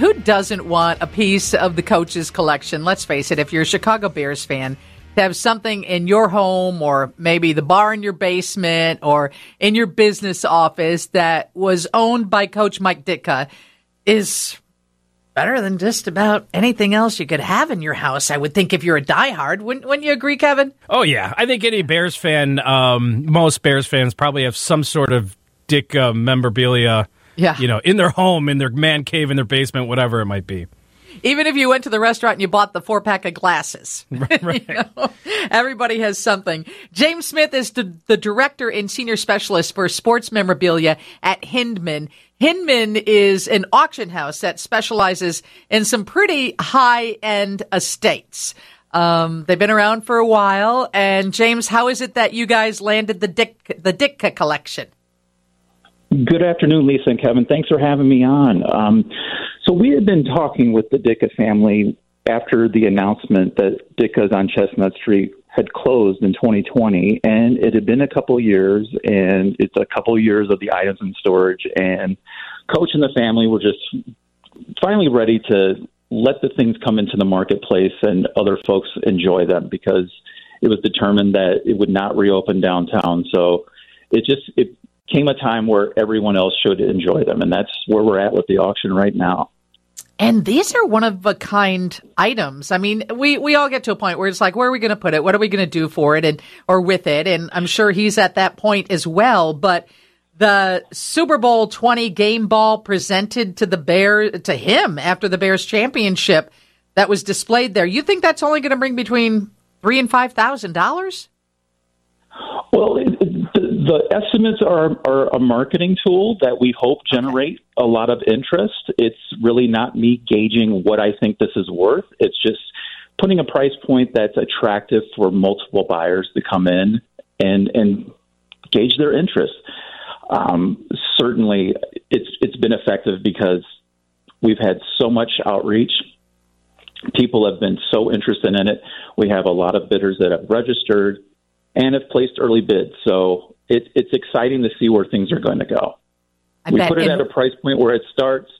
Who doesn't want a piece of the coach's collection? Let's face it, if you're a Chicago Bears fan, to have something in your home or maybe the bar in your basement or in your business office that was owned by Coach Mike Ditka is better than just about anything else you could have in your house. I would think if you're a diehard, wouldn't, wouldn't you agree, Kevin? Oh yeah, I think any Bears fan, um, most Bears fans probably have some sort of Dick uh, memorabilia. Yeah. you know, in their home, in their man cave, in their basement, whatever it might be. Even if you went to the restaurant and you bought the four pack of glasses, Right. You know, everybody has something. James Smith is the, the director and senior specialist for sports memorabilia at Hindman. Hindman is an auction house that specializes in some pretty high end estates. Um, they've been around for a while. And James, how is it that you guys landed the Dick the Ditka collection? Good afternoon, Lisa and Kevin. Thanks for having me on. Um, so we had been talking with the Ditka family after the announcement that Ditka's on Chestnut Street had closed in 2020, and it had been a couple years, and it's a couple years of the items in storage, and Coach and the family were just finally ready to let the things come into the marketplace and other folks enjoy them because it was determined that it would not reopen downtown. So it just it came a time where everyone else should enjoy them, and that's where we're at with the auction right now. And these are one of a kind items. I mean, we, we all get to a point where it's like, where are we going to put it? What are we going to do for it and, or with it? And I'm sure he's at that point as well. But the Super Bowl 20 game ball presented to the Bear, to him after the Bears championship that was displayed there. You think that's only going to bring between three and five thousand dollars? Well, it, it, the, estimates are, are a marketing tool that we hope generate a lot of interest. It's really not me gauging what I think this is worth. It's just putting a price point that's attractive for multiple buyers to come in and and gauge their interest. Um, certainly, it's it's been effective because we've had so much outreach. People have been so interested in it. We have a lot of bidders that have registered and have placed early bids. So it, it's exciting to see where things are going to go. I we put it And- at a price point where it starts,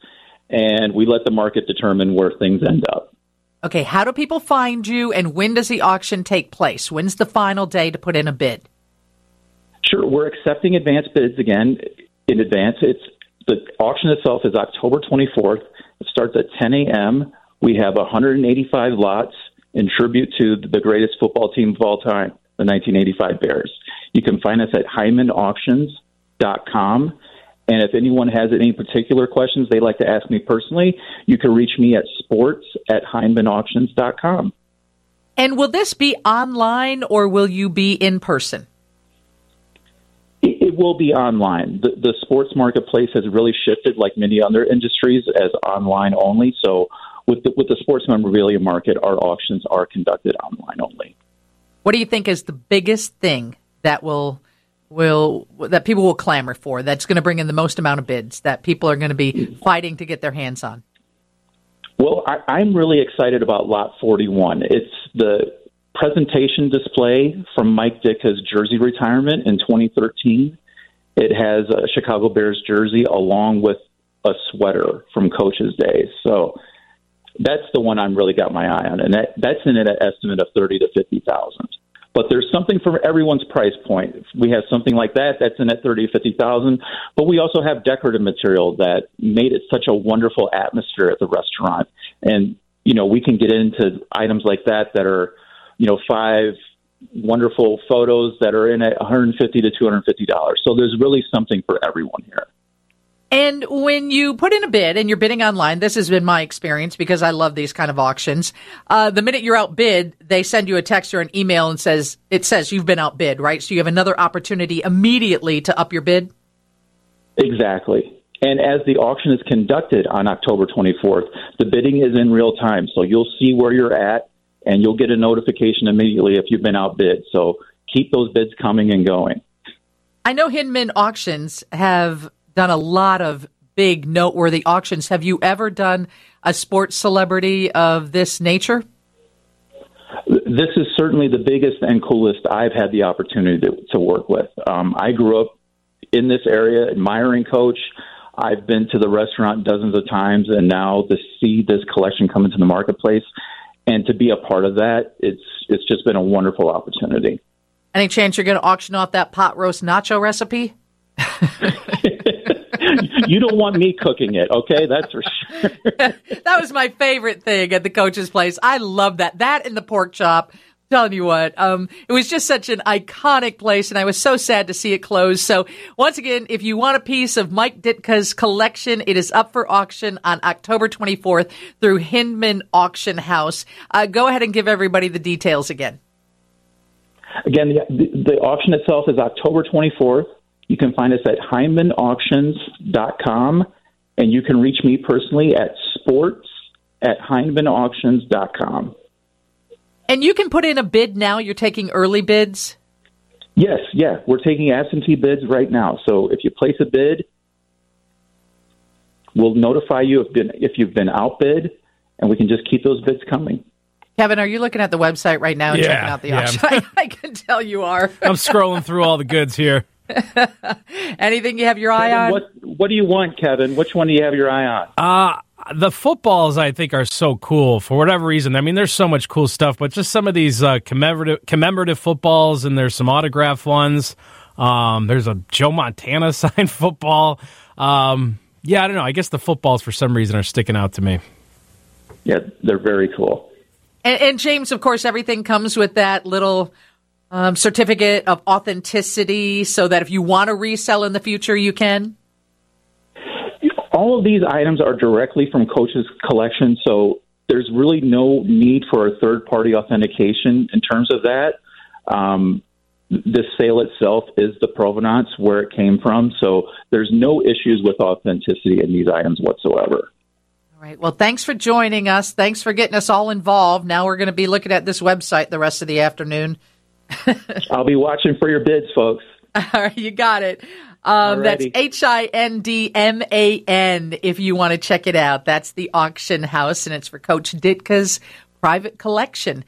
and we let the market determine where things end up. Okay, how do people find you and when does the auction take place? When's the final day to put in a bid? Sure, we're accepting advance bids again in advance. It's the auction itself is October 24th. It starts at 10 a.m. We have 185 lots in tribute to the greatest football team of all time, the 1985 Bears. You can find us at hindmanauctions.com. And if anyone has any particular questions they'd like to ask me personally, you can reach me at sports at hindmanauctions.com. And will this be online or will you be in person? It it will be online. The, the sports marketplace has really shifted, like many other industries, as online only. So, with the, with the sports memorabilia market, our auctions are conducted online only. What do you think is the biggest thing that will will that people will clamor for? That's going to bring in the most amount of bids that people are going to be fighting to get their hands on. Well, I, I'm really excited about Lot 41. It's the presentation display from Mike Ditka's jersey retirement in 2013. It has a Chicago Bears jersey along with a sweater from Coach's Day. So that's the one I'm really got my eye on, and that that's in an estimate of thirty to fifty thousand. But there's something for everyone's price point. We have something like that that's in at thirty to fifty thousand. But we also have decorative material that made it such a wonderful atmosphere at the restaurant, and you know we can get into items like that that are, you know, five wonderful photos that are in at 150 to 250 dollars. So there's really something for everyone here. And when you put in a bid and you're bidding online, this has been my experience because I love these kind of auctions. Uh, the minute you're outbid, they send you a text or an email and says it says you've been outbid, right? So you have another opportunity immediately to up your bid. Exactly. And as the auction is conducted on October 24th, the bidding is in real time. So you'll see where you're at and you'll get a notification immediately if you've been outbid. So keep those bids coming and going. I know Hindman Auctions have done a lot of big, noteworthy auctions. Have you ever done a sports celebrity of this nature? This is certainly the biggest and coolest I've had the opportunity to, to work with. Um, I grew up in this area, admiring Coach. I've been to the restaurant dozens of times, and now to see this collection come into the marketplace and to be a part of that, it's it's just been a wonderful opportunity. Any chance you're going to auction off that pot roast nacho recipe? you don't want me cooking it, okay? That's for sure. that was my favorite thing at the coach's place. I love that. That and the pork chop. telling you what, um, it was just such an iconic place, and I was so sad to see it close. So, once again, if you want a piece of Mike Ditka's collection, it is up for auction on October 24th through Hindman Auction House. Uh, go ahead and give everybody the details again. Again, the, the, the auction itself is October 24th. You can find us at HindmanAuctions.com, and you can reach me personally at sports at HindmanAuctions.com. And you can put in a bid now. You're taking early bids? Yes, yeah. We're taking absentee bids right now. So if you place a bid, we'll notify you if, been, if you've been outbid, and we can just keep those bids coming. Kevin, are you looking at the website right now and Yeah, checking out the yeah. auction? I, I can tell you are. I'm scrolling through all the goods here. Anything you have your eye Kevin, on? what what do you want, Kevin? Which one do you have your eye on? Uh, the footballs I think are so cool for whatever reason. I mean, there's so much cool stuff, but just some of these uh, commemorative commemorative footballs, and there's some autograph ones. Um, there's a Joe Montana signed football. Um, yeah, I don't know. I guess the footballs for some reason are sticking out to me. Yeah, they're very cool. And, and James, of course, everything comes with that little um, certificate of authenticity, so that if you want to resell in the future, you can. all of these items are directly from Coach's collection, so there's really no need for a third party authentication in terms of that. Um, the sale itself is the provenance where it came from, so there's no issues with authenticity in these items whatsoever. All right. Well, thanks for joining us. Thanks for getting us all involved. Now we're going to be looking at this website the rest of the afternoon. I'll be watching for your bids, folks. All right, you got it. Um, that's H I N D M A N if you want to check it out. That's the auction house, and it's for Coach Ditka's private collection.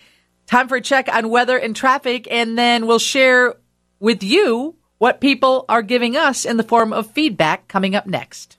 Time for a check on weather and traffic, and then we'll share with you what people are giving us in the form of feedback coming up next.